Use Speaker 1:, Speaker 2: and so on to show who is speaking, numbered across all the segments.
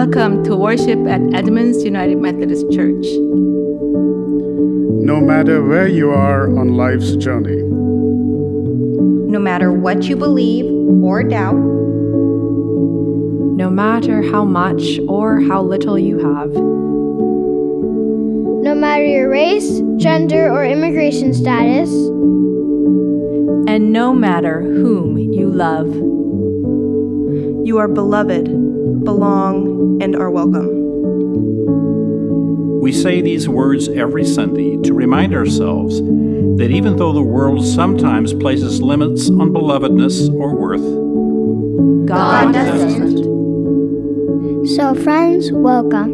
Speaker 1: Welcome to worship at Edmonds United Methodist Church.
Speaker 2: No matter where you are on life's journey,
Speaker 3: no matter what you believe or doubt,
Speaker 4: no matter how much or how little you have,
Speaker 5: no matter your race, gender, or immigration status,
Speaker 4: and no matter whom you love.
Speaker 6: You are beloved, belong, and are welcome.
Speaker 7: We say these words every Sunday to remind ourselves that even though the world sometimes places limits on belovedness or worth,
Speaker 5: God, God doesn't. So, friends, welcome.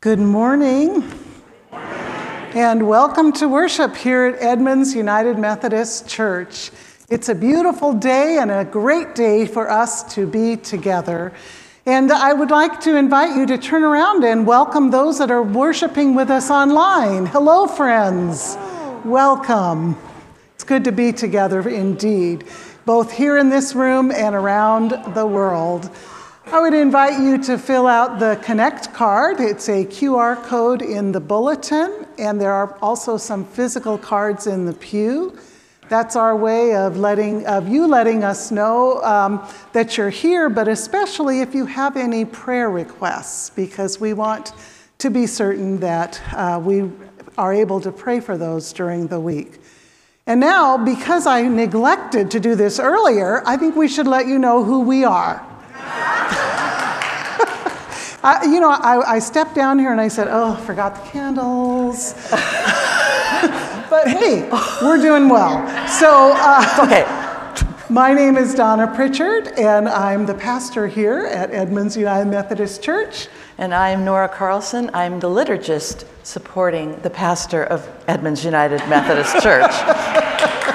Speaker 8: Good morning. And welcome to worship here at Edmonds United Methodist Church. It's a beautiful day and a great day for us to be together. And I would like to invite you to turn around and welcome those that are worshiping with us online. Hello, friends. Welcome. It's good to be together indeed, both here in this room and around the world. I would invite you to fill out the Connect card. It's a QR code in the bulletin, and there are also some physical cards in the pew. That's our way of letting of you letting us know um, that you're here, but especially if you have any prayer requests, because we want to be certain that uh, we are able to pray for those during the week. And now, because I neglected to do this earlier, I think we should let you know who we are. I, you know, I, I, stepped down here and I said, oh, forgot the candles. but hey, we're doing well. So, uh,
Speaker 9: okay.
Speaker 8: My name is Donna Pritchard, and I'm the pastor here at Edmonds United Methodist Church.
Speaker 9: And I'm Nora Carlson. I'm the liturgist supporting the pastor of Edmonds United Methodist Church.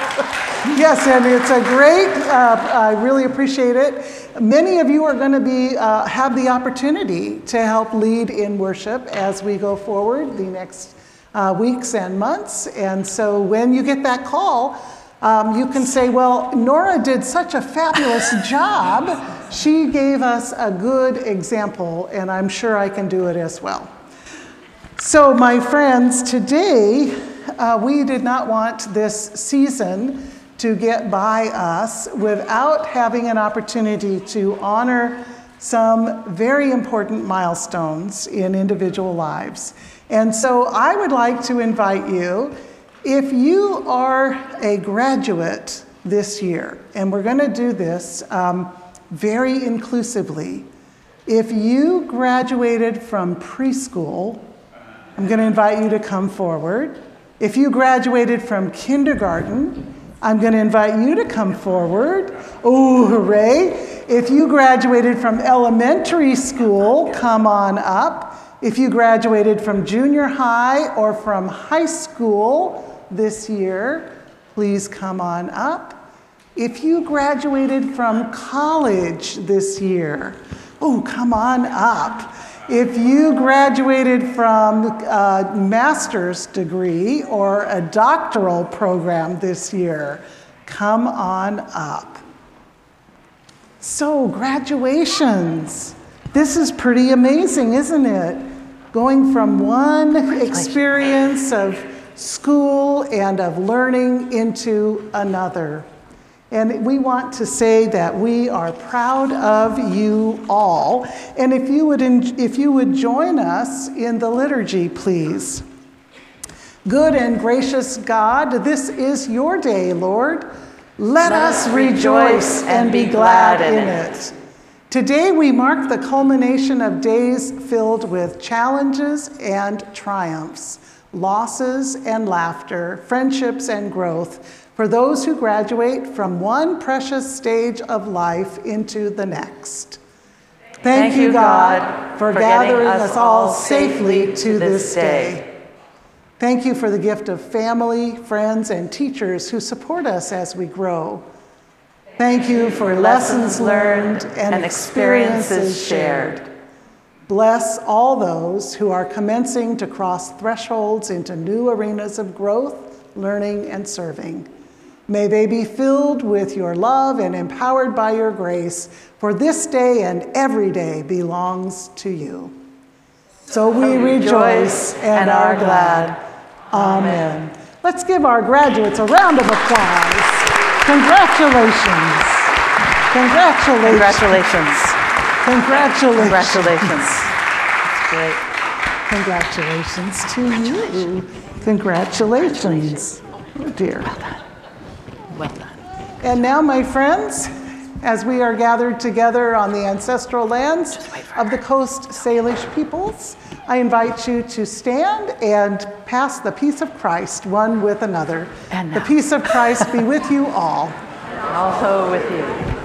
Speaker 8: yes, and it's a great, uh, I really appreciate it. Many of you are going to be, uh, have the opportunity to help lead in worship as we go forward the next uh, weeks and months. And so when you get that call, um, you can say, Well, Nora did such a fabulous job. She gave us a good example, and I'm sure I can do it as well. So, my friends, today uh, we did not want this season to get by us without having an opportunity to honor some very important milestones in individual lives. And so I would like to invite you, if you are a graduate this year, and we're going to do this um, very inclusively, if you graduated from preschool, I'm going to invite you to come forward. If you graduated from kindergarten, I'm going to invite you to come forward. Oh, hooray. If you graduated from elementary school, come on up. If you graduated from junior high or from high school this year, please come on up. If you graduated from college this year, oh, come on up. If you graduated from a master's degree or a doctoral program this year, come on up. So, graduations. This is pretty amazing, isn't it? Going from one experience of school and of learning into another. And we want to say that we are proud of you all. And if you would, if you would join us in the liturgy, please. Good and gracious God, this is your day, Lord. Let, Let us rejoice and be glad in it. Today we mark the culmination of days filled with challenges and triumphs, losses and laughter, friendships and growth for those who graduate from one precious stage of life into the next. Thank, Thank you, God, for, for gathering us all safely to this day. Thank you for the gift of family, friends, and teachers who support us as we grow. Thank you for lessons learned and experiences shared. Bless all those who are commencing to cross thresholds into new arenas of growth, learning, and serving. May they be filled with your love and empowered by your grace, for this day and every day belongs to you. So we rejoice and are glad. Amen. Let's give our graduates a round of applause. Congratulations. Congratulations.
Speaker 10: Congratulations.
Speaker 8: Congratulations.
Speaker 10: Congratulations. That's great.
Speaker 8: Congratulations to you. Congratulations. Oh dear.
Speaker 10: Well done. Well done.
Speaker 8: And now, my friends, as we are gathered together on the ancestral lands of the Coast Salish peoples, I invite you to stand and pass the peace of Christ one with another.
Speaker 10: And
Speaker 8: the peace of Christ be with you all.
Speaker 10: Also with you.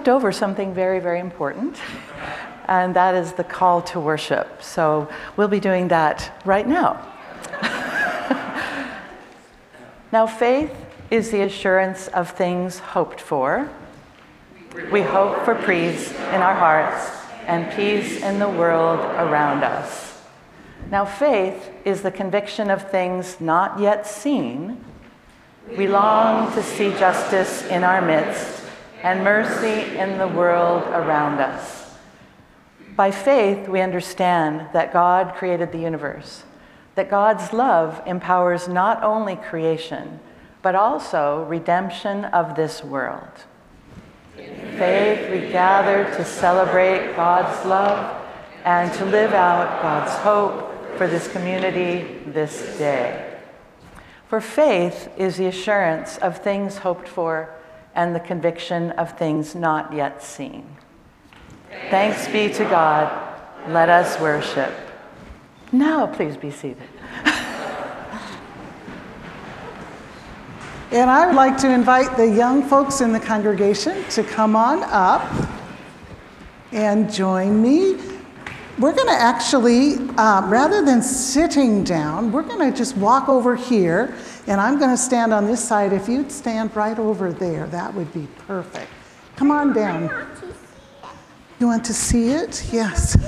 Speaker 10: Jumped over something very, very important, and that is the call to worship. So we'll be doing that right now. now, faith is the assurance of things hoped for. We hope for peace in our hearts and peace in the world around us. Now, faith is the conviction of things not yet seen. We long to see justice in our midst
Speaker 9: and mercy in the world around us. By faith, we understand that God created the universe, that God's love empowers not only creation, but also redemption of this world. In faith, we gather to celebrate God's love and to live out God's hope for this community this day. For faith is the assurance of things hoped for and the conviction of things not yet seen. Thanks be to God. Let us worship. Now, please be seated.
Speaker 8: And I would like to invite the young folks in the congregation to come on up and join me. We're going to actually, uh, rather than sitting down, we're going to just walk over here, and I'm going to stand on this side. If you'd stand right over there, that would be perfect. Come on down. You want to see it? Yes.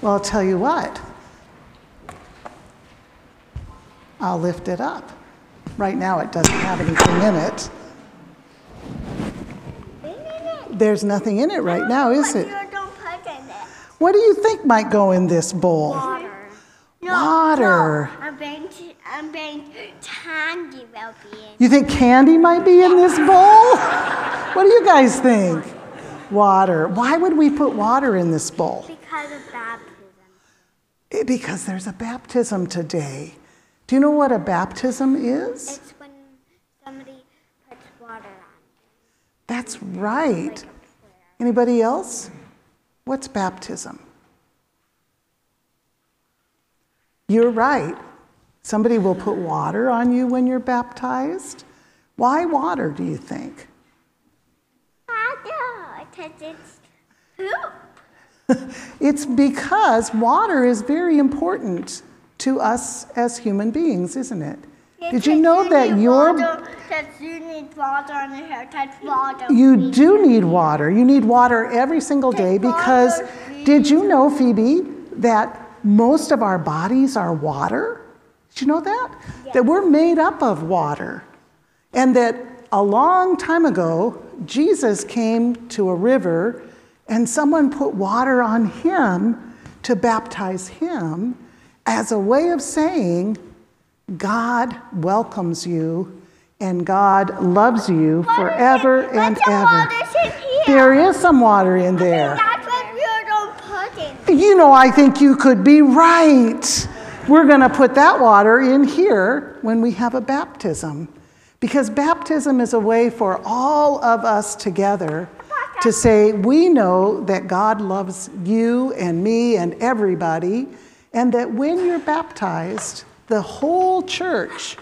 Speaker 8: Well, I'll tell you what. I'll lift it up. Right now, it doesn't have anything in it. There's nothing in it right now, is it? What do you think might go in this bowl?
Speaker 5: Water.
Speaker 8: Water.
Speaker 5: I'm being, I'm being candy will be in.
Speaker 8: You think candy might be in this bowl? What do you guys think? Water. Why would we put water in this bowl?
Speaker 5: Because of baptism.
Speaker 8: Eh, Because there's a baptism today. Do you know what a baptism is?
Speaker 5: It's when somebody puts water on.
Speaker 8: That's right. Anybody else? What's baptism? You're right. Somebody will put water on you when you're baptized. Why water, do you think?
Speaker 5: I know, because it's poop.
Speaker 8: It's because water is very important to us as human beings, isn't it? Did you know that your
Speaker 5: you need water on your hair, that's water.
Speaker 8: You do need water. You need water every single day because did you know, Phoebe, that most of our bodies are water? Did you know that? That we're made up of water. And that a long time ago, Jesus came to a river and someone put water on him to baptize him as a way of saying, God welcomes you and God loves you forever and ever. There is some water in there.
Speaker 5: That's what we don't put in.
Speaker 8: You know, I think you could be right. We're going to put that water in here when we have a baptism. Because baptism is a way for all of us together to say, we know that God loves you and me and everybody, and that when you're baptized, the whole church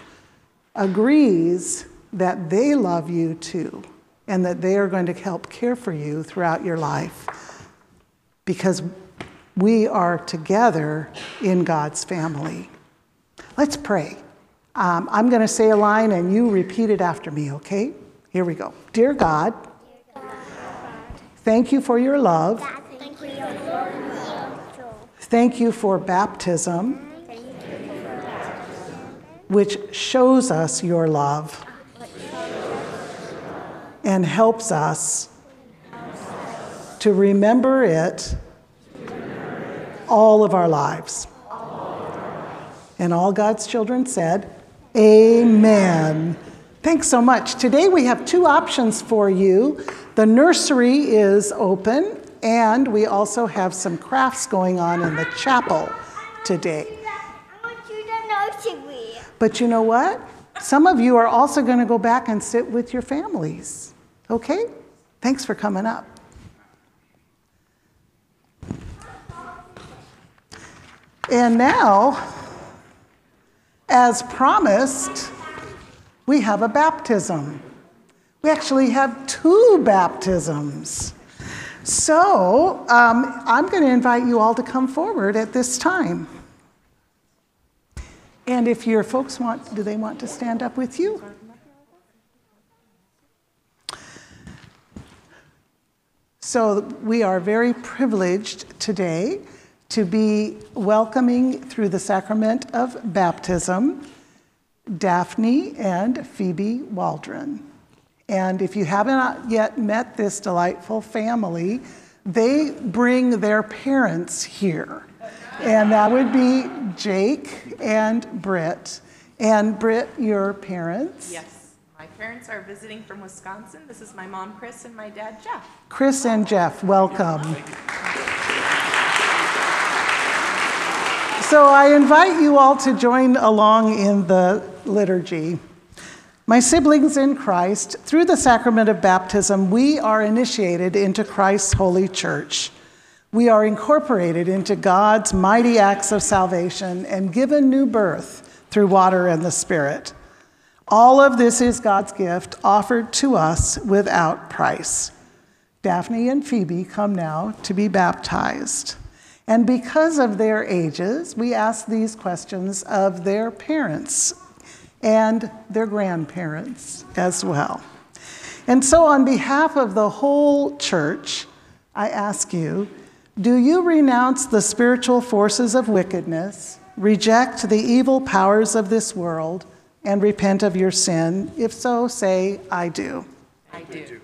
Speaker 8: agrees that they love you too, and that they are going to help care for you throughout your life because we are together in God's family. Let's pray. Um, I'm going to say a line and you repeat it after me, okay? Here we go. Dear God, thank you for your love.
Speaker 5: Thank you for
Speaker 8: Thank you for baptism, which shows us your love and helps us to remember it all of our lives. And all God's children said, Amen. Thanks so much. Today we have two options for you. The nursery is open, and we also have some crafts going on in the chapel today.
Speaker 5: I want you to know nursery.
Speaker 8: But you know what? Some of you are also going to go back and sit with your families. Okay? Thanks for coming up. And now, as promised, we have a baptism. We actually have two baptisms. So um, I'm going to invite you all to come forward at this time. And if your folks want, do they want to stand up with you? So we are very privileged today to be welcoming through the sacrament of baptism Daphne and Phoebe Waldron. And if you haven't yet met this delightful family, they bring their parents here. And that would be Jake and Britt. And Britt, your parents?
Speaker 11: Yes, my parents are visiting from Wisconsin. This is my mom, Chris, and my dad, Jeff.
Speaker 8: Chris and Jeff, welcome. So I invite you all to join along in the liturgy. My siblings in Christ, through the sacrament of baptism, we are initiated into Christ's holy church. We are incorporated into God's mighty acts of salvation and given new birth through water and the Spirit. All of this is God's gift offered to us without price. Daphne and Phoebe come now to be baptized. And because of their ages, we ask these questions of their parents and their grandparents as well. And so, on behalf of the whole church, I ask you do you renounce the spiritual forces of wickedness, reject the evil powers of this world, and repent of your sin? If so, say, I do.
Speaker 11: I do.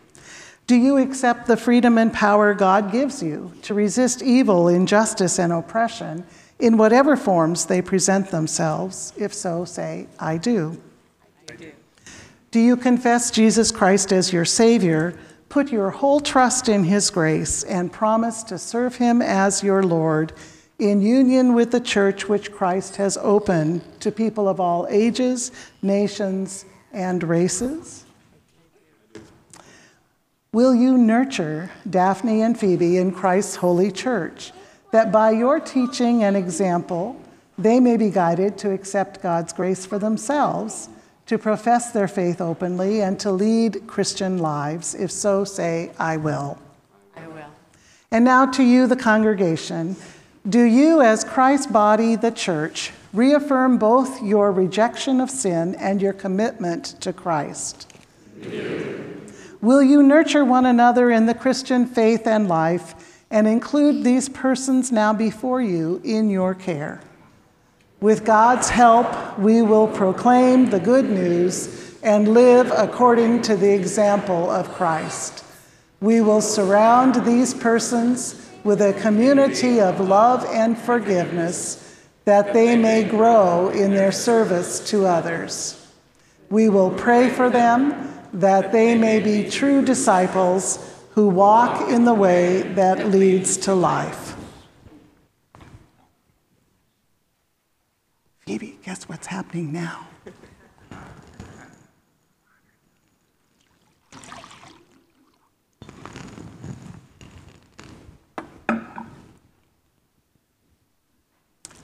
Speaker 8: Do you accept the freedom and power God gives you to resist evil, injustice, and oppression in whatever forms they present themselves? If so, say, I do.
Speaker 11: I do.
Speaker 8: Do you confess Jesus Christ as your Savior, put your whole trust in His grace, and promise to serve Him as your Lord in union with the church which Christ has opened to people of all ages, nations, and races? Will you nurture Daphne and Phoebe in Christ's holy church, that by your teaching and example, they may be guided to accept God's grace for themselves, to profess their faith openly, and to lead Christian lives? If so, say, I will.
Speaker 11: I will.
Speaker 8: And now to you, the congregation. Do you, as Christ's body, the church, reaffirm both your rejection of sin and your commitment to Christ? Will you nurture one another in the Christian faith and life and include these persons now before you in your care? With God's help, we will proclaim the good news and live according to the example of Christ. We will surround these persons with a community of love and forgiveness that they may grow in their service to others. We will pray for them that they may be true disciples who walk in the way that leads to life. Phoebe, guess what's happening now?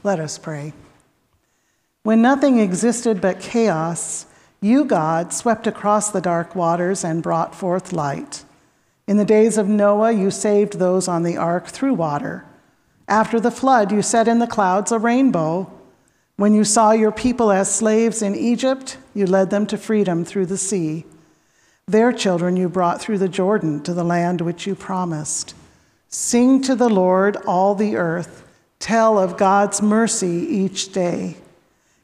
Speaker 8: Let us pray. When nothing existed but chaos, you, God, swept across the dark waters and brought forth light. In the days of Noah, you saved those on the ark through water. After the flood, you set in the clouds a rainbow. When you saw your people as slaves in Egypt, you led them to freedom through the sea. Their children you brought through the Jordan to the land which you promised. Sing to the Lord, all the earth. Tell of God's mercy each day.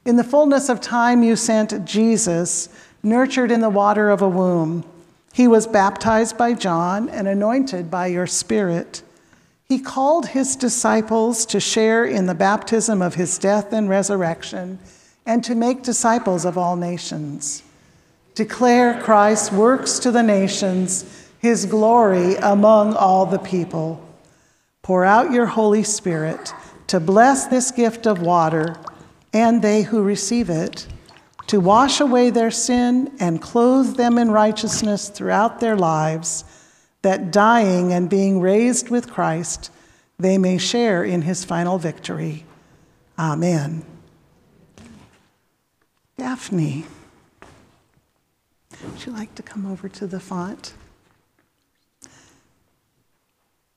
Speaker 8: In the fullness of time, you sent Jesus, nurtured in the water of a womb. He was baptized by John and anointed by your Spirit. He called his disciples to share in the baptism of his death and resurrection and to make disciples of all nations. Declare Christ's works to the nations, his glory among all the people. Pour out your Holy Spirit to bless this gift of water and they who receive it, to wash away their sin and clothe them in righteousness throughout their lives, that dying and being raised with Christ, they may share in his final victory. Amen. Daphne, would you like to come over to the font?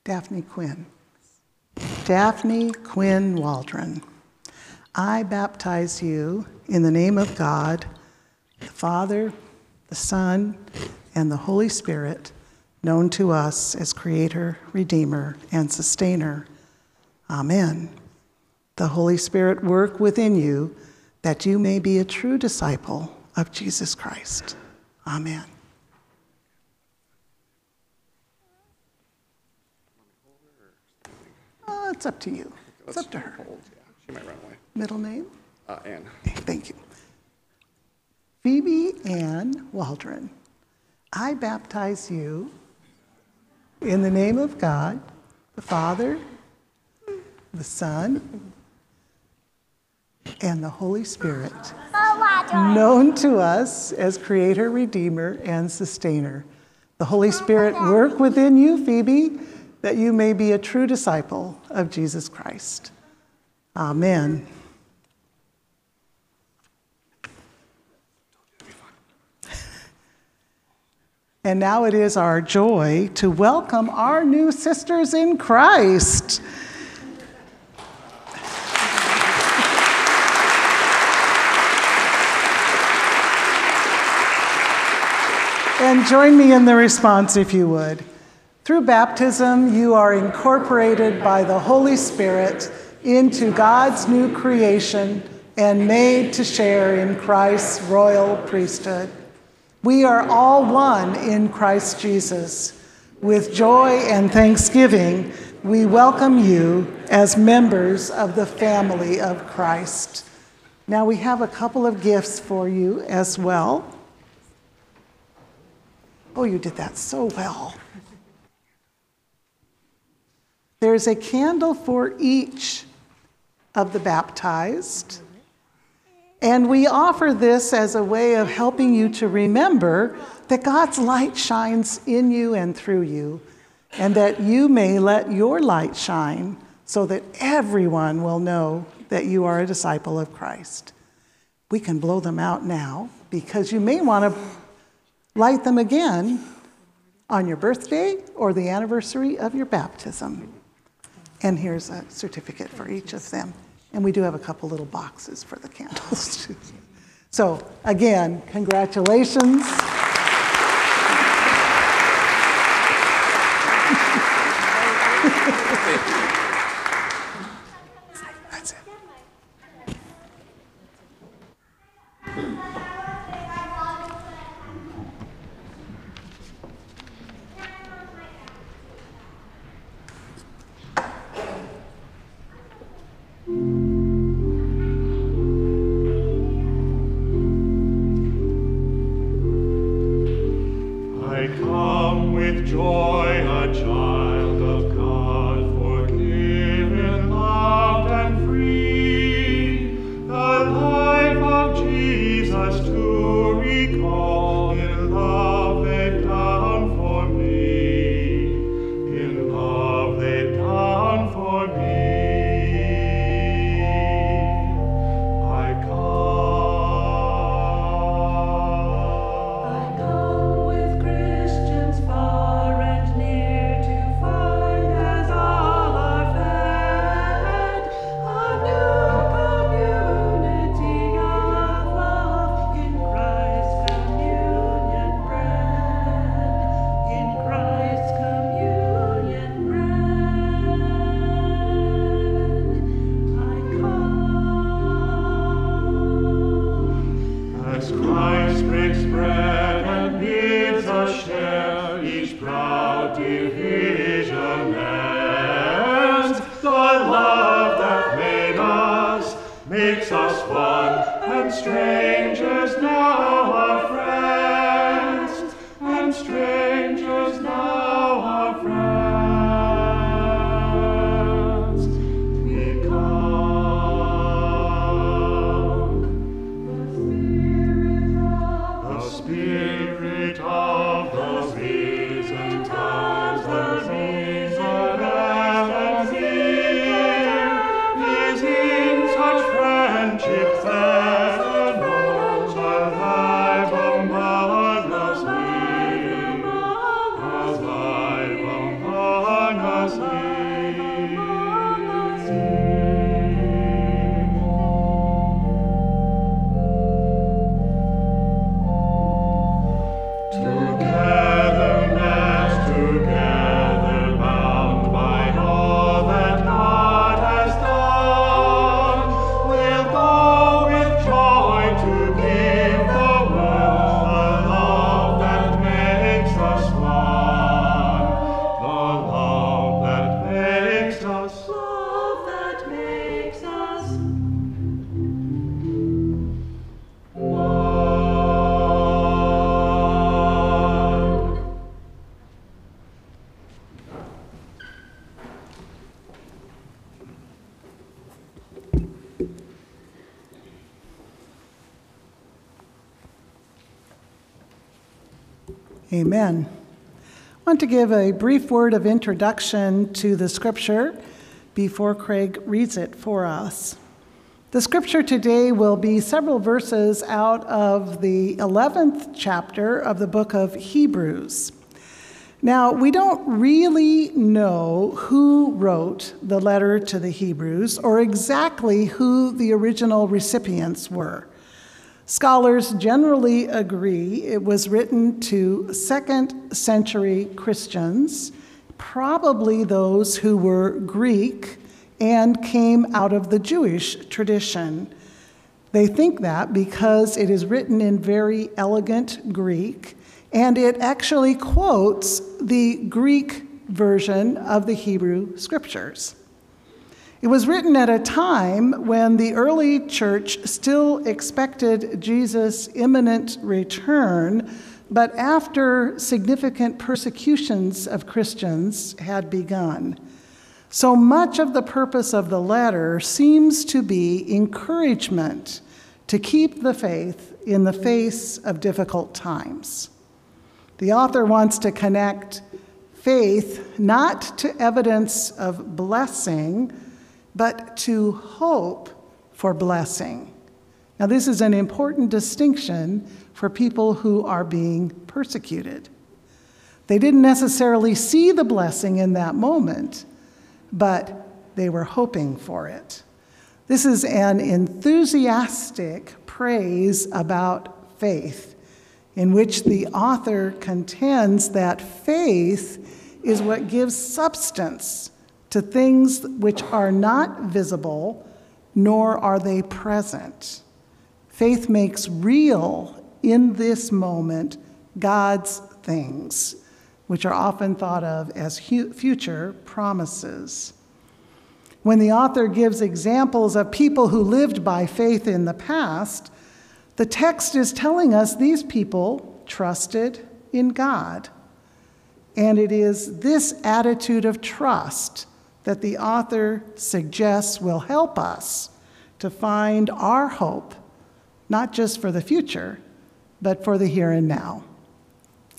Speaker 8: Daphne Quinn. Daphne Quinn Waldron. I baptize you in the name of God, the Father, the Son, and the Holy Spirit, known to us as Creator, Redeemer, and Sustainer. Amen. The Holy Spirit work within you that you may be a true disciple of Jesus Christ. Amen. Uh, it's up to you. It's up to her.
Speaker 2: She might run away.
Speaker 8: Middle name?
Speaker 2: Uh, Anne.
Speaker 8: Thank you. Phoebe Ann Waldron, I baptize you in the name of God, the Father, the Son, and the Holy Spirit, known to us as Creator, Redeemer, and Sustainer. The Holy Spirit work within you, Phoebe, that you may be a true disciple of Jesus Christ. Amen. And now it is our joy to welcome our new sisters in Christ. And join me in the response if you would. Through baptism, you are incorporated by the Holy Spirit into God's new creation and made to share in Christ's royal priesthood. We are all one in Christ Jesus. With joy and thanksgiving, we welcome you as members of the family of Christ. Now, we have a couple of gifts for you as well. Oh, you did that so well. There's a candle for each of the baptized. And we offer this as a way of helping you to remember that God's light shines in you and through you, and that you may let your light shine so that everyone will know that you are a disciple of Christ. We can blow them out now because you may want to light them again on your birthday or the anniversary of your baptism. And here's a certificate for each of them. And we do have a couple little boxes for the candles. too. so, again, congratulations. Amen. I want to give a brief word of introduction to the scripture before Craig reads it for us. The scripture today will be several verses out of the 11th chapter of the book of Hebrews. Now, we don't really know who wrote the letter to the Hebrews or exactly who the original recipients were. Scholars generally agree it was written to second century Christians, probably those who were Greek and came out of the Jewish tradition. They think that because it is written in very elegant Greek and it actually quotes the Greek version of the Hebrew scriptures. It was written at a time when the early church still expected Jesus' imminent return, but after significant persecutions of Christians had begun. So much of the purpose of the letter seems to be encouragement to keep the faith in the face of difficult times. The author wants to connect faith not to evidence of blessing, but to hope for blessing. Now, this is an important distinction for people who are being persecuted. They didn't necessarily see the blessing in that moment, but they were hoping for it. This is an enthusiastic praise about faith in which the author contends that faith is what gives substance to things which are not visible, nor are they present. Faith makes real in this moment God's things, which are often thought of as future promises. When the author gives examples of people who lived by faith in the past, the text is telling us these people trusted in God. And it is this attitude of trust that the author suggests will help us to find our hope, not just for the future, but for the here and now.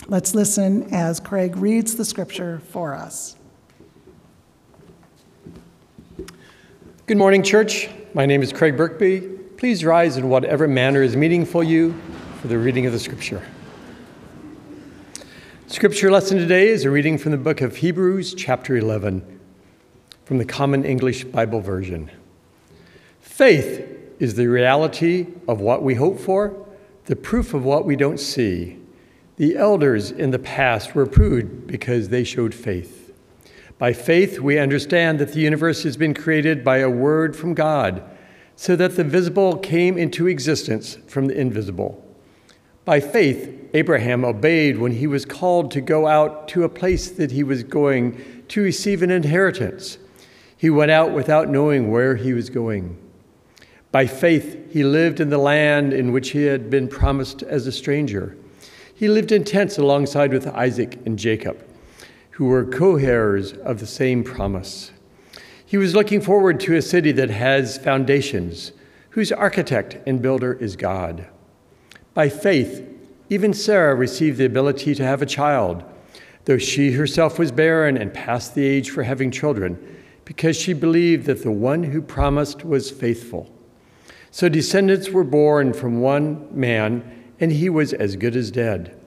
Speaker 8: Let's listen as Craig reads the scripture for us.
Speaker 12: Good morning, church. My name is Craig Birkby. Please rise in whatever manner is meaningful you for the reading of the scripture. Scripture lesson today is a reading from the book of Hebrews, chapter 11, from the Common English Bible Version. Faith is the reality of what we hope for, the proof of what we don't see. The elders in the past were approved because they showed faith. By faith, we understand that the universe has been created by a word from God so that the visible came into existence from the invisible. By faith, Abraham obeyed when he was called to go out to a place that he was going to receive an inheritance. He went out without knowing where he was going. By faith, he lived in the land in which he had been promised as a stranger. He lived in tents alongside with Isaac and Jacob, who were co heirs of the same promise. He was looking forward to a city that has foundations, whose architect and builder is God. By faith, even Sarah received the ability to have a child, though she herself was barren and past the age for having children, because she believed that the one who promised was faithful. So descendants were born from one man, and he was as good as dead.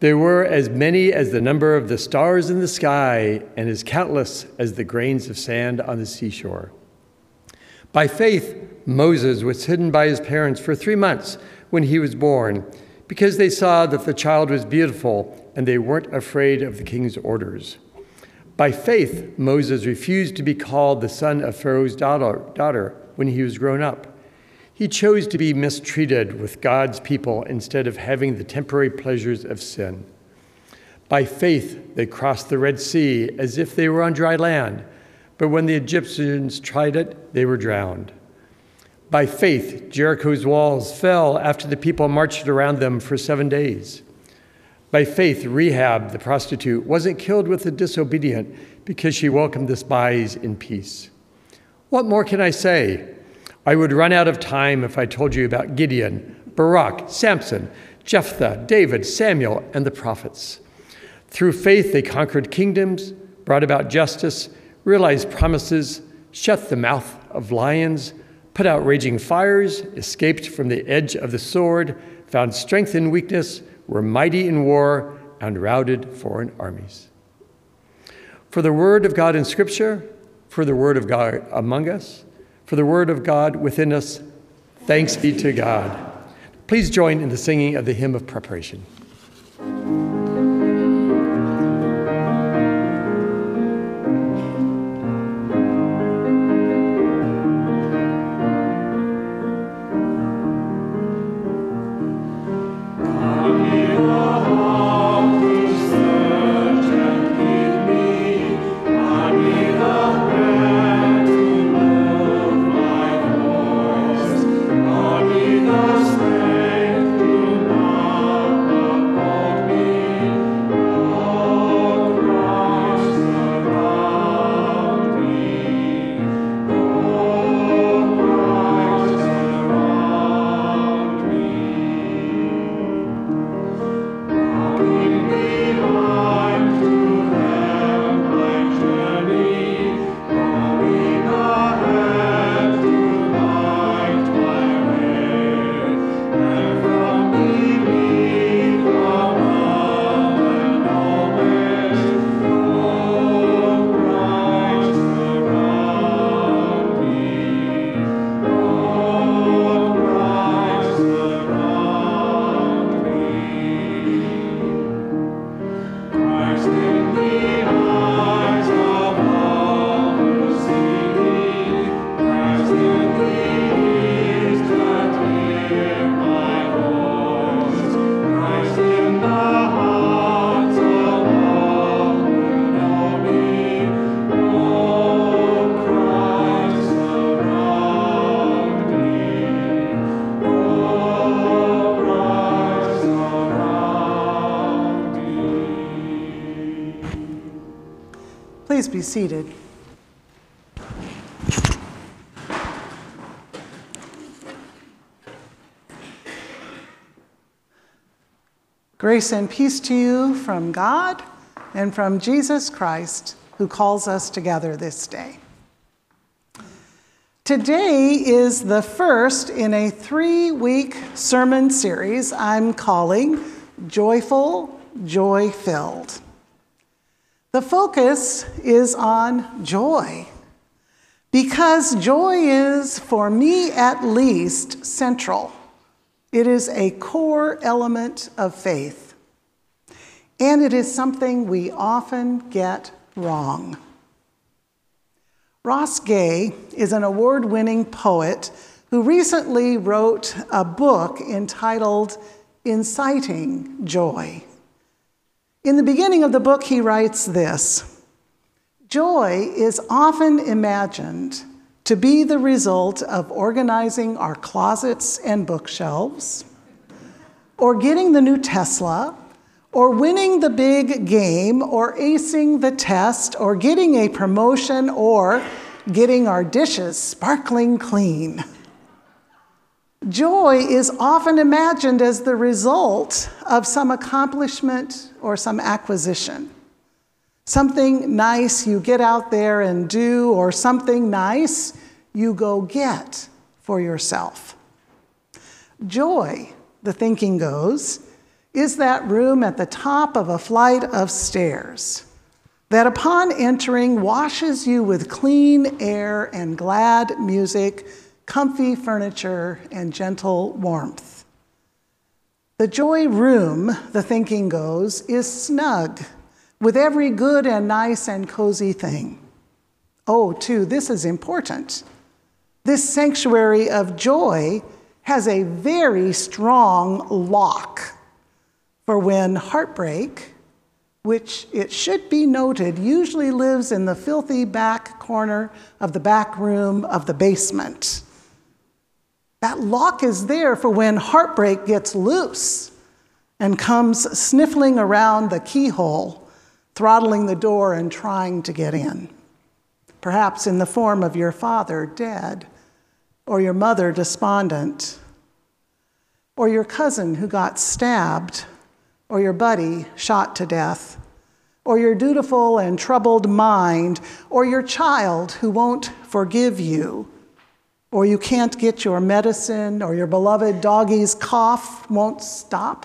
Speaker 12: There were as many as the number of the stars in the sky, and as countless as the grains of sand on the seashore. By faith, Moses was hidden by his parents for three months when he was born, because they saw that the child was beautiful and they weren't afraid of the king's orders. By faith, Moses refused to be called the son of Pharaoh's daughter, when he was grown up. He chose to be mistreated with God's people instead of having the temporary pleasures of sin. By faith, they crossed the Red Sea as if they were on dry land, but when the Egyptians tried it, they were drowned. By faith, Jericho's walls fell after the people marched around them for seven days. By faith, Rahab, the prostitute, wasn't killed with the disobedient because she welcomed the spies in peace. What more can I say? I would run out of time if I told you about Gideon, Barak, Samson,
Speaker 8: Jephthah, David, Samuel, and the prophets. Through faith, they conquered kingdoms, brought about justice, realized promises, shut the mouth of lions, put out raging fires, escaped from the edge of the sword, found strength in weakness, were mighty in war, and routed foreign armies. For the word of God in Scripture, for the word of God among us, for the word of God within us, thanks be to God. Please join in the singing of the hymn of preparation. Seated. Grace and peace to you from God and from Jesus Christ, who calls us together this day. Today is the first in a three week sermon series I'm calling Joyful, Joy Filled. The focus is on joy because joy is, for me at least, central. It is a core element of faith, and it is something we often get wrong. Ross Gay is an award winning poet who recently wrote a book entitled Inciting Joy. In the beginning of the book, he writes this Joy is often imagined to be the result of organizing our closets and bookshelves, or getting the new Tesla, or winning the big game, or acing the test, or getting a promotion, or getting our dishes sparkling clean. Joy is often imagined as the result of some accomplishment or some acquisition. Something nice you get out there and do, or something nice you go get for yourself. Joy, the thinking goes, is that room at the top of a flight of stairs that upon entering washes you with clean air and glad music comfy furniture, and gentle warmth. The joy room, the thinking goes, is snug with every good and nice and cozy thing. Oh, too, this is important. This sanctuary of joy has a very strong lock for when heartbreak, which it should be noted usually lives in the filthy back corner of the back room of the basement. That lock is there for when heartbreak gets loose and comes sniffling around the keyhole, throttling the door and trying to get in. Perhaps in the form of your father dead or your mother despondent. or your cousin who got stabbed, or your buddy shot to death, or your dutiful and troubled mind, or your child who won't forgive you, or you can't get your medicine, or your beloved doggy's cough won't stop,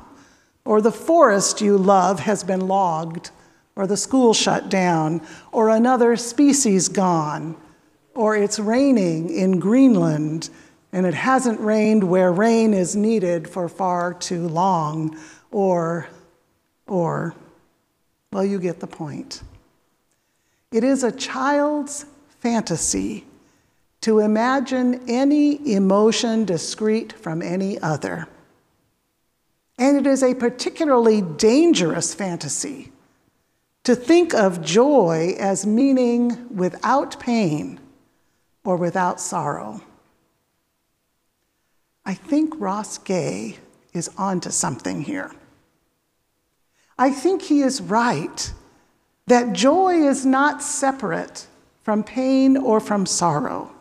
Speaker 8: or the forest you love has been logged, or the school shut down, or another species gone, or it's raining in Greenland and it hasn't rained where rain is needed for far too long, or, or, well, you get the point. It is a child's fantasy to imagine any emotion discrete from any other. And it is a particularly dangerous fantasy to think of joy as meaning without pain or without sorrow. I think Ross Gay is onto something here. I think he is right that joy is not separate from pain or from sorrow,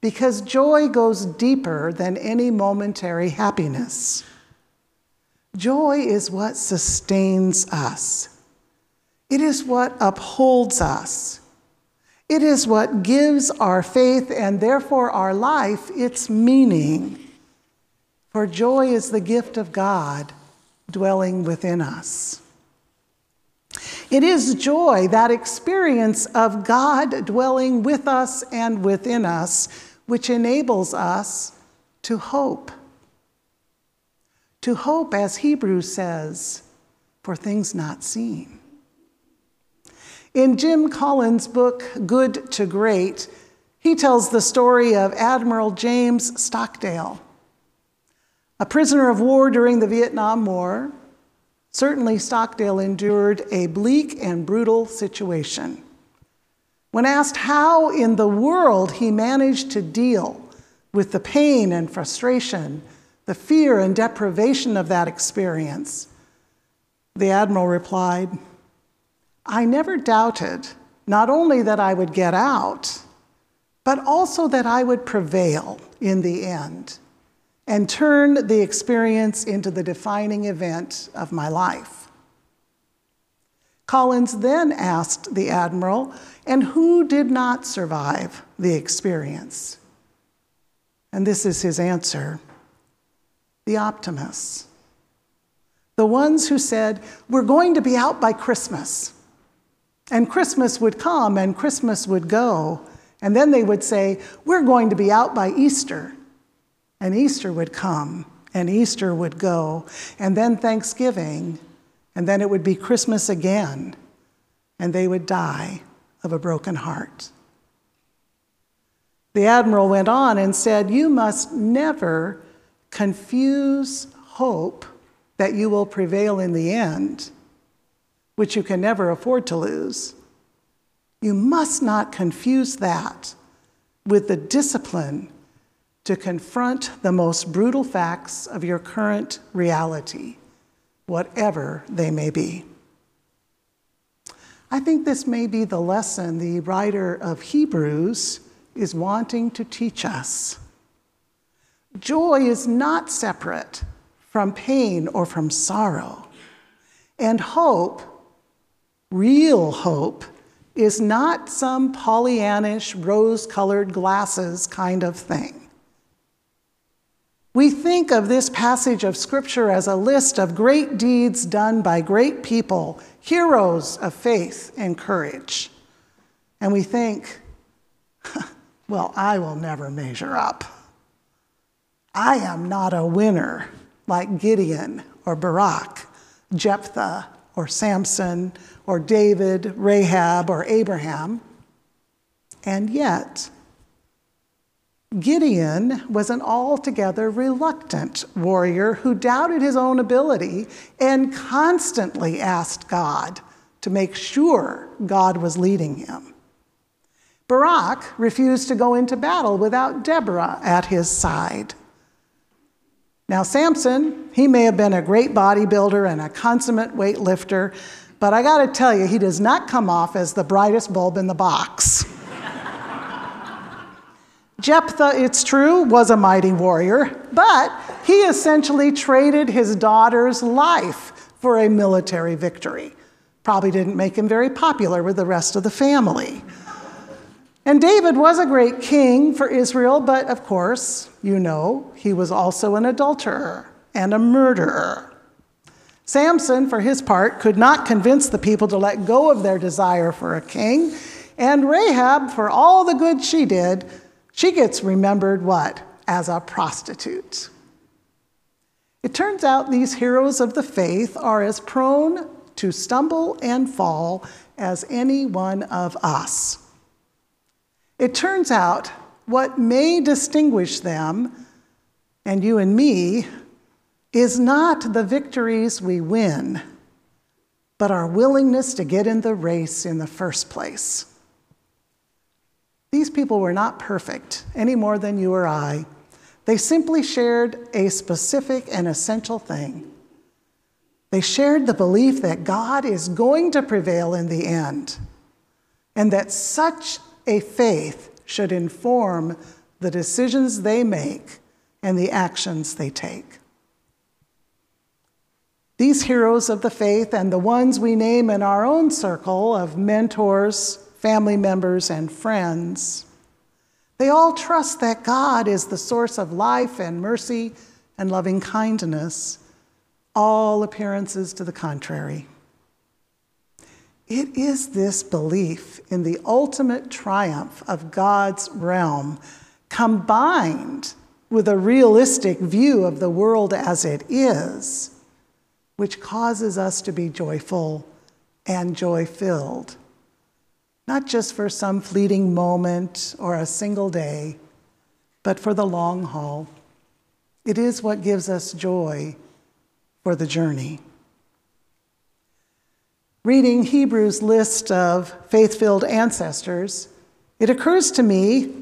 Speaker 8: because joy goes deeper than any momentary happiness. Joy is what sustains us, it is what upholds us. It is what gives our faith and therefore our life its meaning. For joy is the gift of God dwelling within us. It is joy, that experience of God dwelling with us and within us, which enables us to hope. To hope, as Hebrews says, for things not seen. In Jim Collins' book, Good to Great, he tells the story of Admiral James Stockdale. A prisoner of war during the Vietnam War, certainly Stockdale endured a bleak and brutal situation. When asked how in the world he managed to deal with the pain and frustration, the fear and deprivation of that experience, the Admiral replied, I never doubted not only that I would get out, but also that I would prevail in the end and turn the experience into the defining event of my life. Collins then asked the Admiral, and who did not survive the experience? And this is his answer the optimists. The ones who said, We're going to be out by Christmas. And Christmas would come and Christmas would go. And then they would say, We're going to be out by Easter. And Easter would come, and Easter would go, and then Thanksgiving, and then it would be Christmas again, and they would die of a broken heart. The admiral went on and said, You must never confuse hope that you will prevail in the end, which you can never afford to lose. You must not confuse that with the discipline to confront the most brutal facts of your current reality, whatever they may be. I think this may be the lesson the writer of Hebrews is wanting to teach us. Joy is not separate from pain or from sorrow. And hope, real hope, is not some Pollyannish rose colored glasses kind of thing. We think of this passage of Scripture as a list of great deeds done by great people, heroes of faith and courage. And we think, well, I will never measure up. I am not a winner like Gideon or Barak, Jephthah or Samson or David, Rahab or Abraham. And yet, Gideon was an altogether reluctant warrior who doubted his own ability and constantly asked God to make sure God was leading him. Barak refused to go into battle without Deborah at his side. Now, Samson, he may have been a great bodybuilder and a consummate weightlifter, but I gotta tell you, he does not come off as the brightest bulb in the box. Jephthah, it's true, was a mighty warrior, but he essentially traded his daughter's life for a military victory. Probably didn't make him very popular with the rest of the family. And David was a great king for Israel, but of course, you know, he was also an adulterer and a murderer. Samson, for his part, could not convince the people to let go of their desire for a king. And Rahab, for all the good she did, she gets remembered what? As a prostitute. It turns out these heroes of the faith are as prone to stumble and fall as any one of us. It turns out what may distinguish them and you and me is not the victories we win, but our willingness to get in the race in the first place. These people were not perfect any more than you or I. They simply shared a specific and essential thing. They shared the belief that God is going to prevail in the end, and that such a faith should inform the decisions they make and the actions they take. These heroes of the faith and the ones we name in our own circle of mentors, family members, and friends, they all trust that God is the source of life and mercy and loving kindness, all appearances to the contrary. It is this belief in the ultimate triumph of God's realm combined with a realistic view of the world as it is, which causes us to be joyful and joy filled, not just for some fleeting moment or a single day, but for the long haul. It is what gives us joy for the journey. Reading Hebrews' list of faith filled ancestors, it occurs to me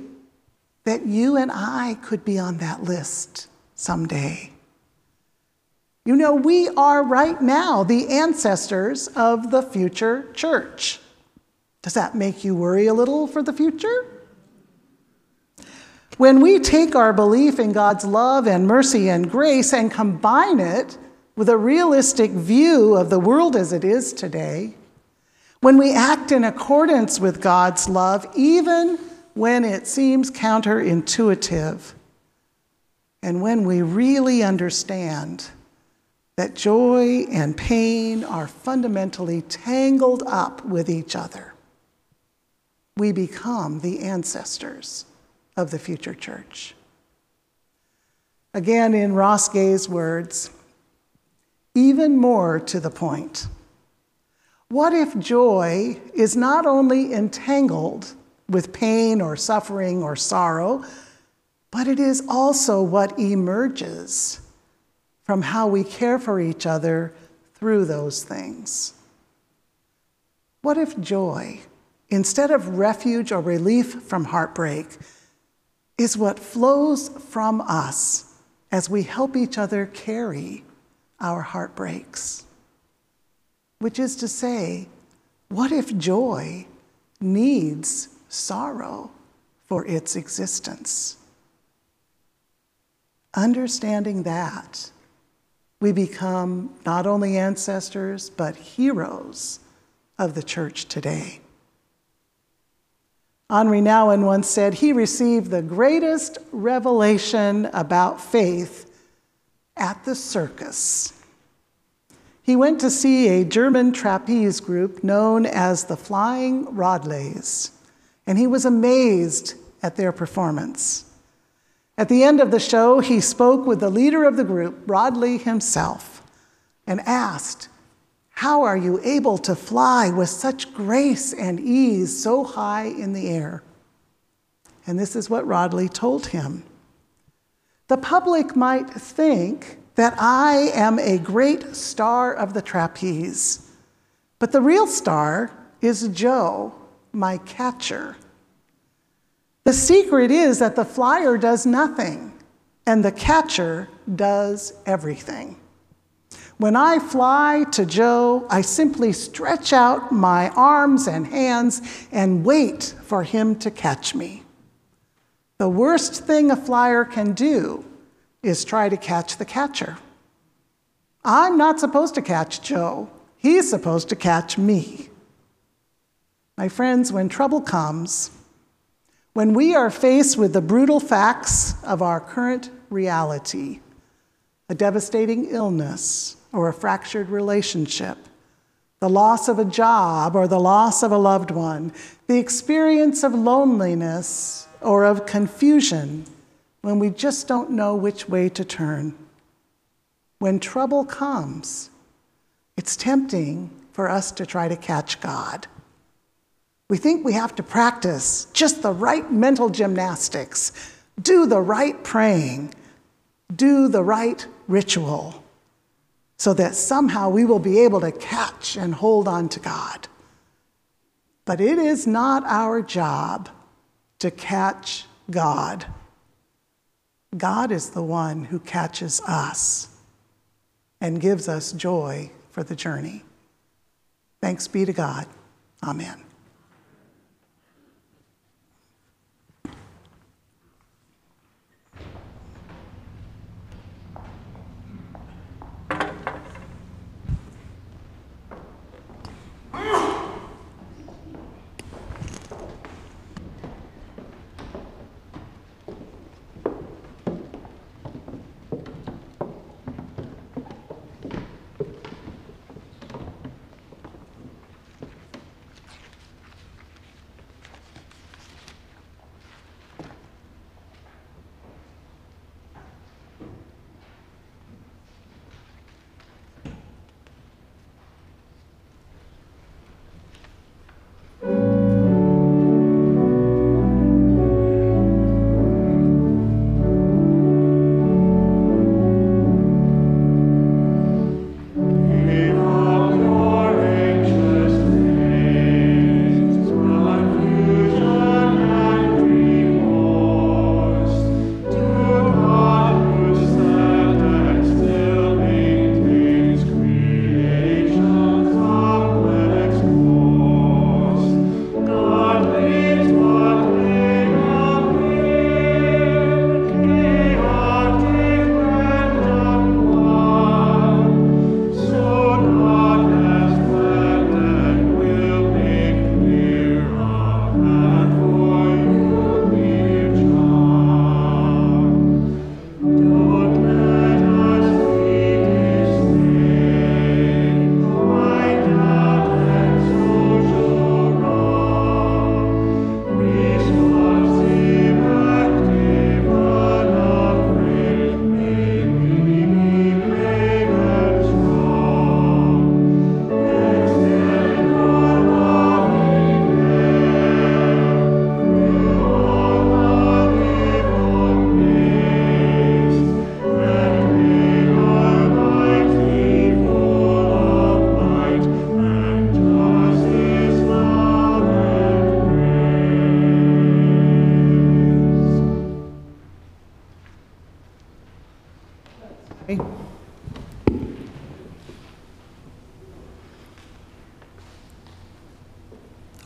Speaker 8: that you and I could be on that list someday. You know, we are right now the ancestors of the future church. Does that make you worry a little for the future? When we take our belief in God's love and mercy and grace and combine it with a realistic view of the world as it is today, when we act in accordance with God's love, even when it seems counterintuitive, and when we really understand that joy and pain are fundamentally tangled up with each other, we become the ancestors of the future church. Again, in Ross Gay's words, even more to the point. What if joy is not only entangled with pain or suffering or sorrow, but it is also what emerges from how we care for each other through those things? What if joy, instead of refuge or relief from heartbreak, is what flows from us as we help each other carry our heartbreaks. Which is to say, what if joy needs sorrow for its existence? Understanding that, we become not only ancestors, but heroes of the church today. Henri Nouwen once said he received the greatest revelation about faith at the circus. He went to see a German trapeze group known as the Flying Rodleighs, and he was amazed at their performance. At the end of the show, he spoke with the leader of the group, Rodleigh himself, and asked, How are you able to fly with such grace and ease so high in the air? And this is what Rodleigh told him the public might think that I am a great star of the trapeze, but the real star is Joe, my catcher. The secret is that the flyer does nothing and the catcher does everything. When I fly to Joe, I simply stretch out my arms and hands and wait for him to catch me. The worst thing a flyer can do is try to catch the catcher. I'm not supposed to catch Joe, he's supposed to catch me. My friends, when trouble comes, when we are faced with the brutal facts of our current reality, a devastating illness or a fractured relationship, the loss of a job or the loss of a loved one, the experience of loneliness or of confusion when we just don't know which way to turn. When trouble comes, it's tempting for us to try to catch God. We think we have to practice just the right mental gymnastics, do the right praying, do the right ritual, so that somehow we will be able to catch and hold on to God. But it is not our job to catch God. God is the one who catches us and gives us joy for the journey. Thanks be to God. Amen.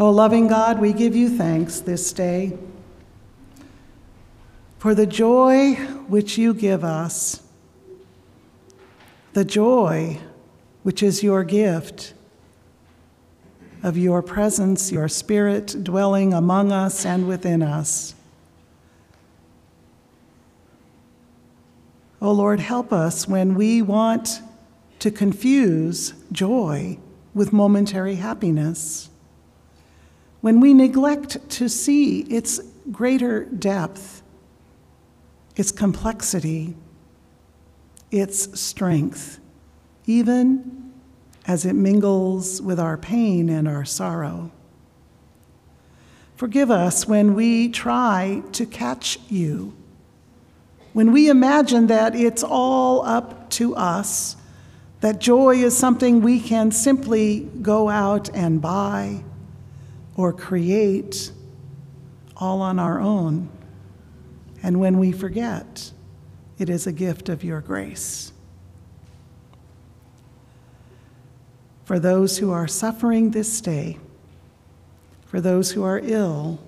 Speaker 8: O loving God, we give you thanks this day for the joy which you give us, the joy which is your gift of your presence, your spirit dwelling among us and within us. O Lord, help us when we want to confuse joy with momentary happiness when we neglect to see its greater depth, its complexity, its strength, even as it mingles with our pain and our sorrow. Forgive us when we try to catch you, when we imagine that it's all up to us, that joy is something we can simply go out and buy or create all on our own. And when we forget, it is a gift of your grace. For those who are suffering this day, for those who are ill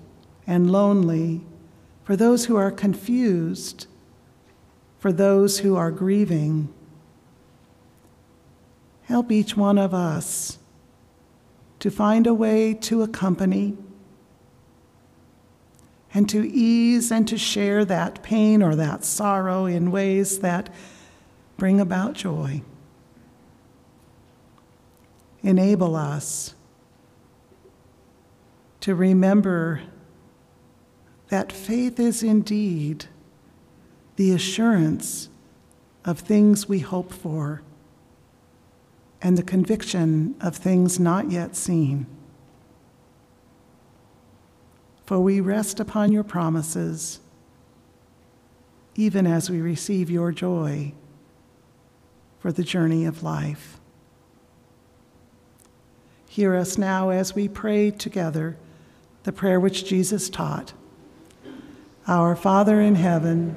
Speaker 8: and lonely, for those who are confused, for those who are grieving. Help each one of us to find a way to accompany and to ease and to share that pain or that sorrow in ways that bring about joy. Enable us to remember that faith is indeed the assurance of things we hope for and the conviction of things not yet seen. For we rest upon your promises, even as we receive your joy for the journey of life. Hear us now as we pray together the prayer which Jesus taught. Our Father in heaven,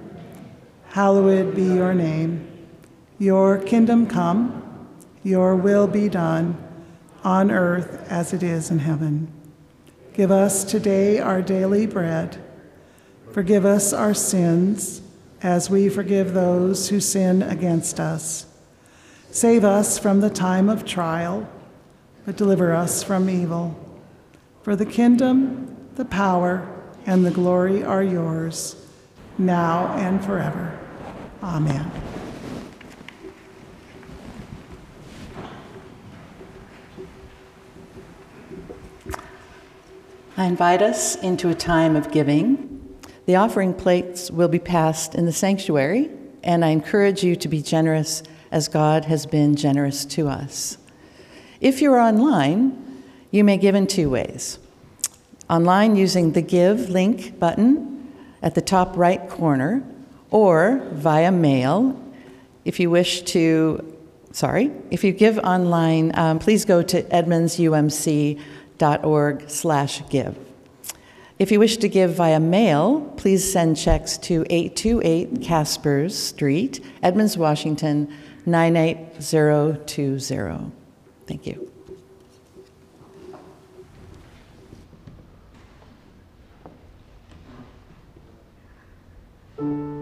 Speaker 8: hallowed be your name. Your kingdom come, your will be done, on earth as it is in heaven. Give us today our daily bread. Forgive us our sins as we forgive those who sin against us. Save us from the time of trial, but deliver us from evil. For the kingdom, the power, and the glory are yours, now and forever. Amen.
Speaker 9: I invite us into a time of giving. The offering plates will be passed in the sanctuary, and I encourage you to be generous as God has been generous to us. If you're online, you may give in two ways. Online using the Give link button at the top right corner, or via mail. If you wish to, sorry, if you give online, um, please go to edmondsumc.org slash give. If you wish to give via mail, please send checks to 828 Caspers Street, Edmonds, Washington 98020. Thank you.
Speaker 10: We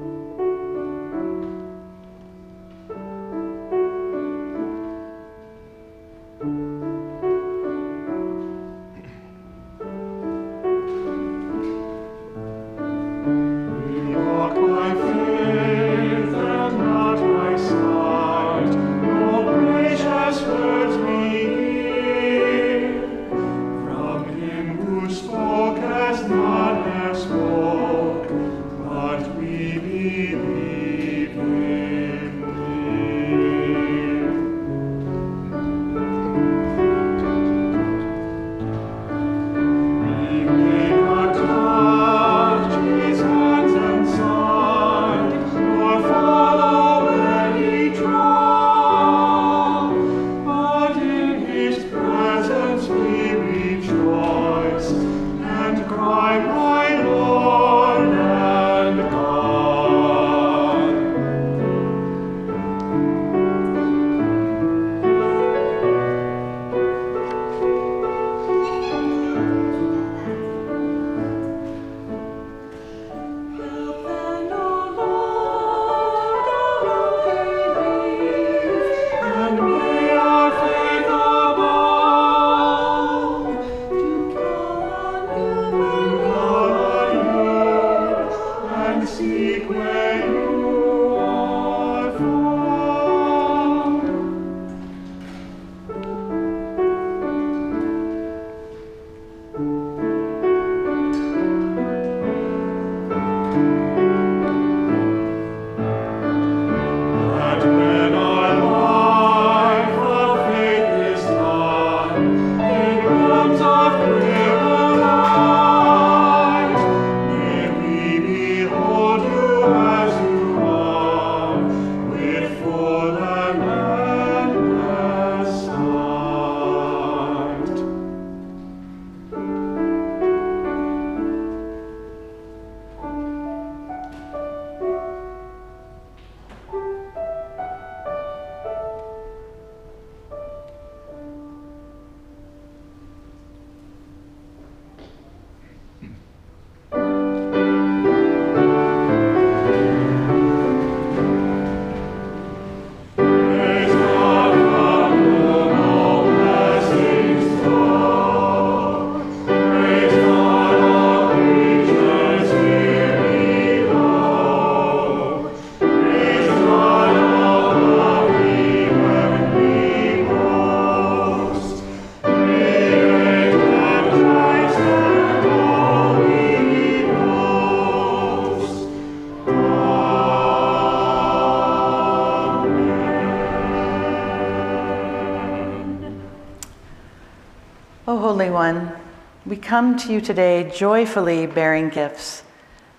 Speaker 10: we
Speaker 9: come to you today joyfully bearing gifts.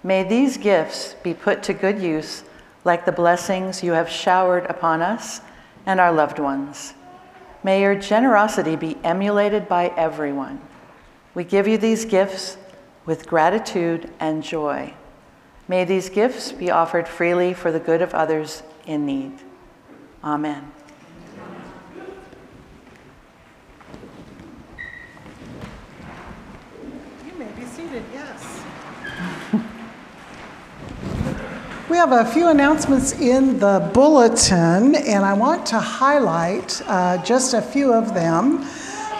Speaker 9: May these gifts be put to good use like the blessings you have showered upon us and our loved ones. May your generosity be emulated by everyone. We give you these gifts with gratitude and joy. May these gifts be offered freely for the good of others in need. Amen.
Speaker 8: You may be seated, yes. We have a few announcements in the bulletin, and I want to highlight uh, just a few of them.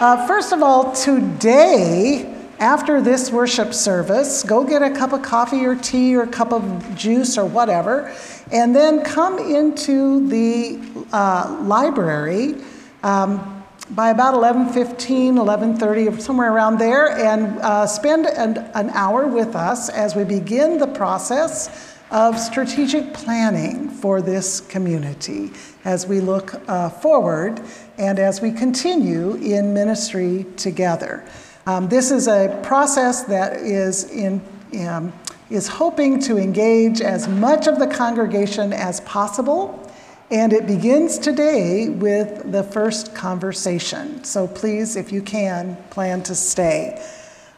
Speaker 8: Uh, first of all, today, after this worship service, go get a cup of coffee or tea or a cup of juice or whatever, and then come into the uh, library. Um, by about 11.15 11.30 or somewhere around there and uh, spend an, an hour with us as we begin the process of strategic planning for this community as we look uh, forward and as we continue in ministry together. Um, this is a process that is in um, is hoping to engage as much of the congregation as possible and it begins today with the first conversation. So please, if you can, plan to stay.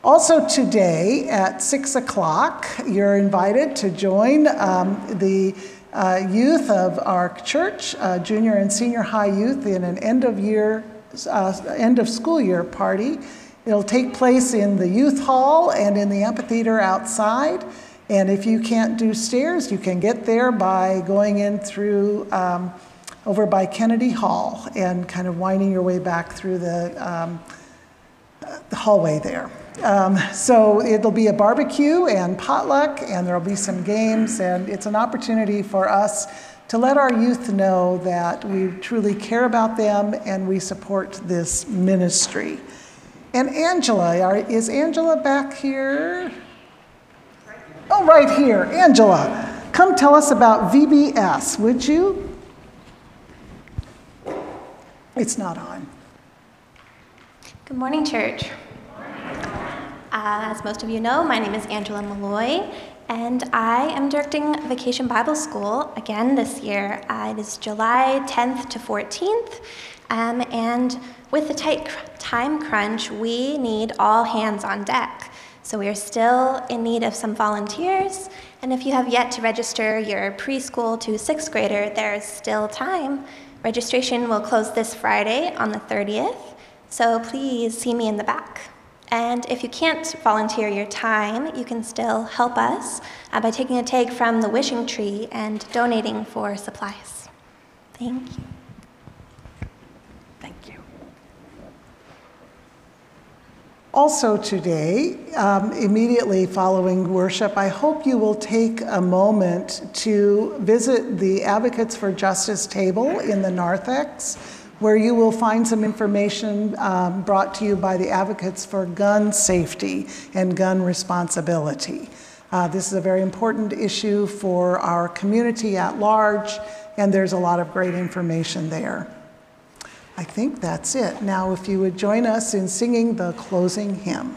Speaker 8: Also, today at 6 o'clock, you're invited to join um, the uh, youth of our church, uh, junior and senior high youth, in an end of year, uh, end of school year party. It'll take place in the youth hall and in the amphitheater outside. And if you can't do stairs, you can get there by going in through um, over by Kennedy Hall and kind of winding your way back through the, um, the hallway there. Um, so it'll be a barbecue and potluck, and there'll be some games, and it's an opportunity for us to let our youth know that we truly care about them and we support this ministry. And Angela, are, is Angela back here? Oh, right here. Angela, come tell us about VBS, would you? It's not on.
Speaker 13: Good morning, church. As most of you know, my name is Angela Malloy, and I am directing Vacation Bible School again this year. Uh, it is July 10th to 14th, um, and with the tight cr- time crunch, we need all hands on deck. So we are still in need of some volunteers, and if you have yet to register your preschool to sixth grader, there's still time. Registration will close this Friday on the 30th, so please see me in the back. And if you can't volunteer your time, you can still help us uh, by taking a take from the wishing tree and donating for supplies. Thank you.
Speaker 9: Thank you.
Speaker 8: Also, today, um, immediately following worship, I hope you will take a moment to visit the Advocates for Justice table in the narthex, where you will find some information um, brought to you by the Advocates for Gun Safety and Gun Responsibility. Uh, this is a very important issue for our community at large, and there's a lot of great information there. I think that's it. Now, if you would join us in singing the closing hymn.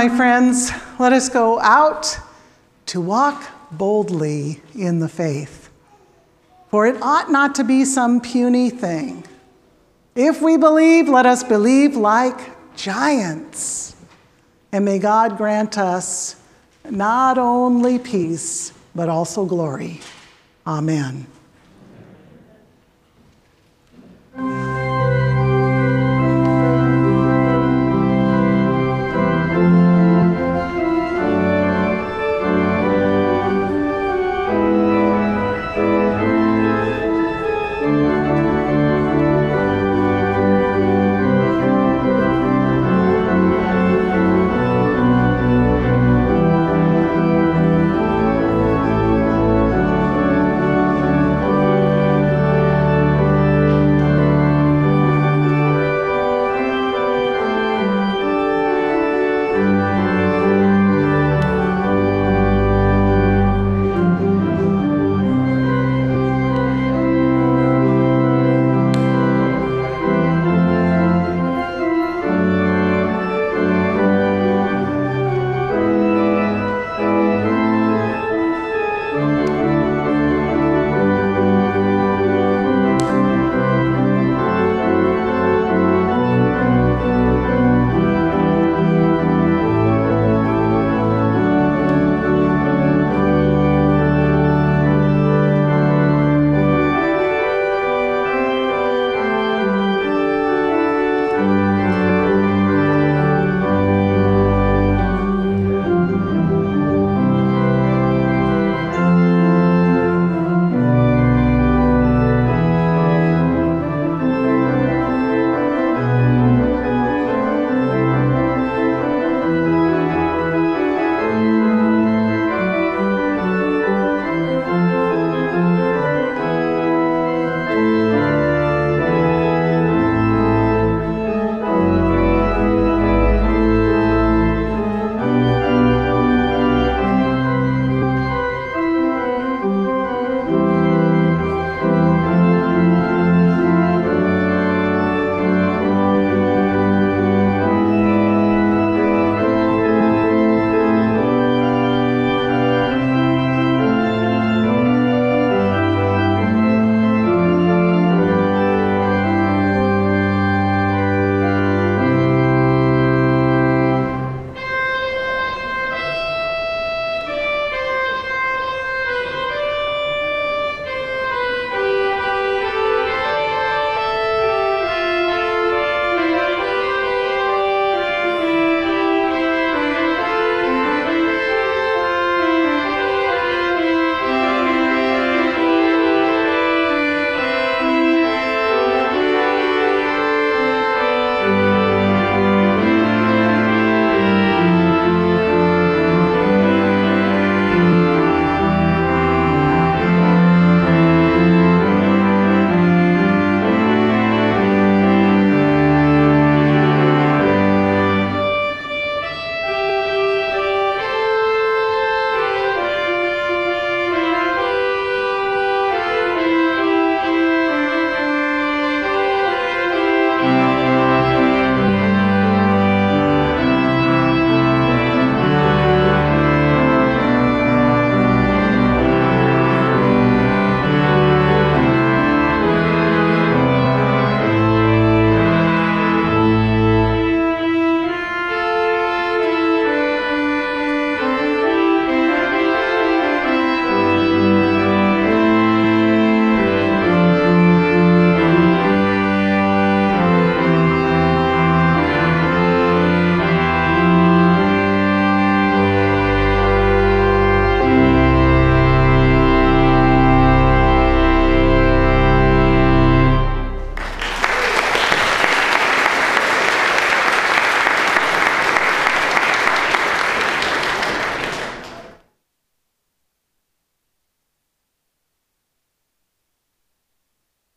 Speaker 8: My friends, let us go out to walk boldly in the faith. For it ought not to be some puny thing. If we believe, let us believe like giants. And may God grant us not only peace, but also glory. Amen.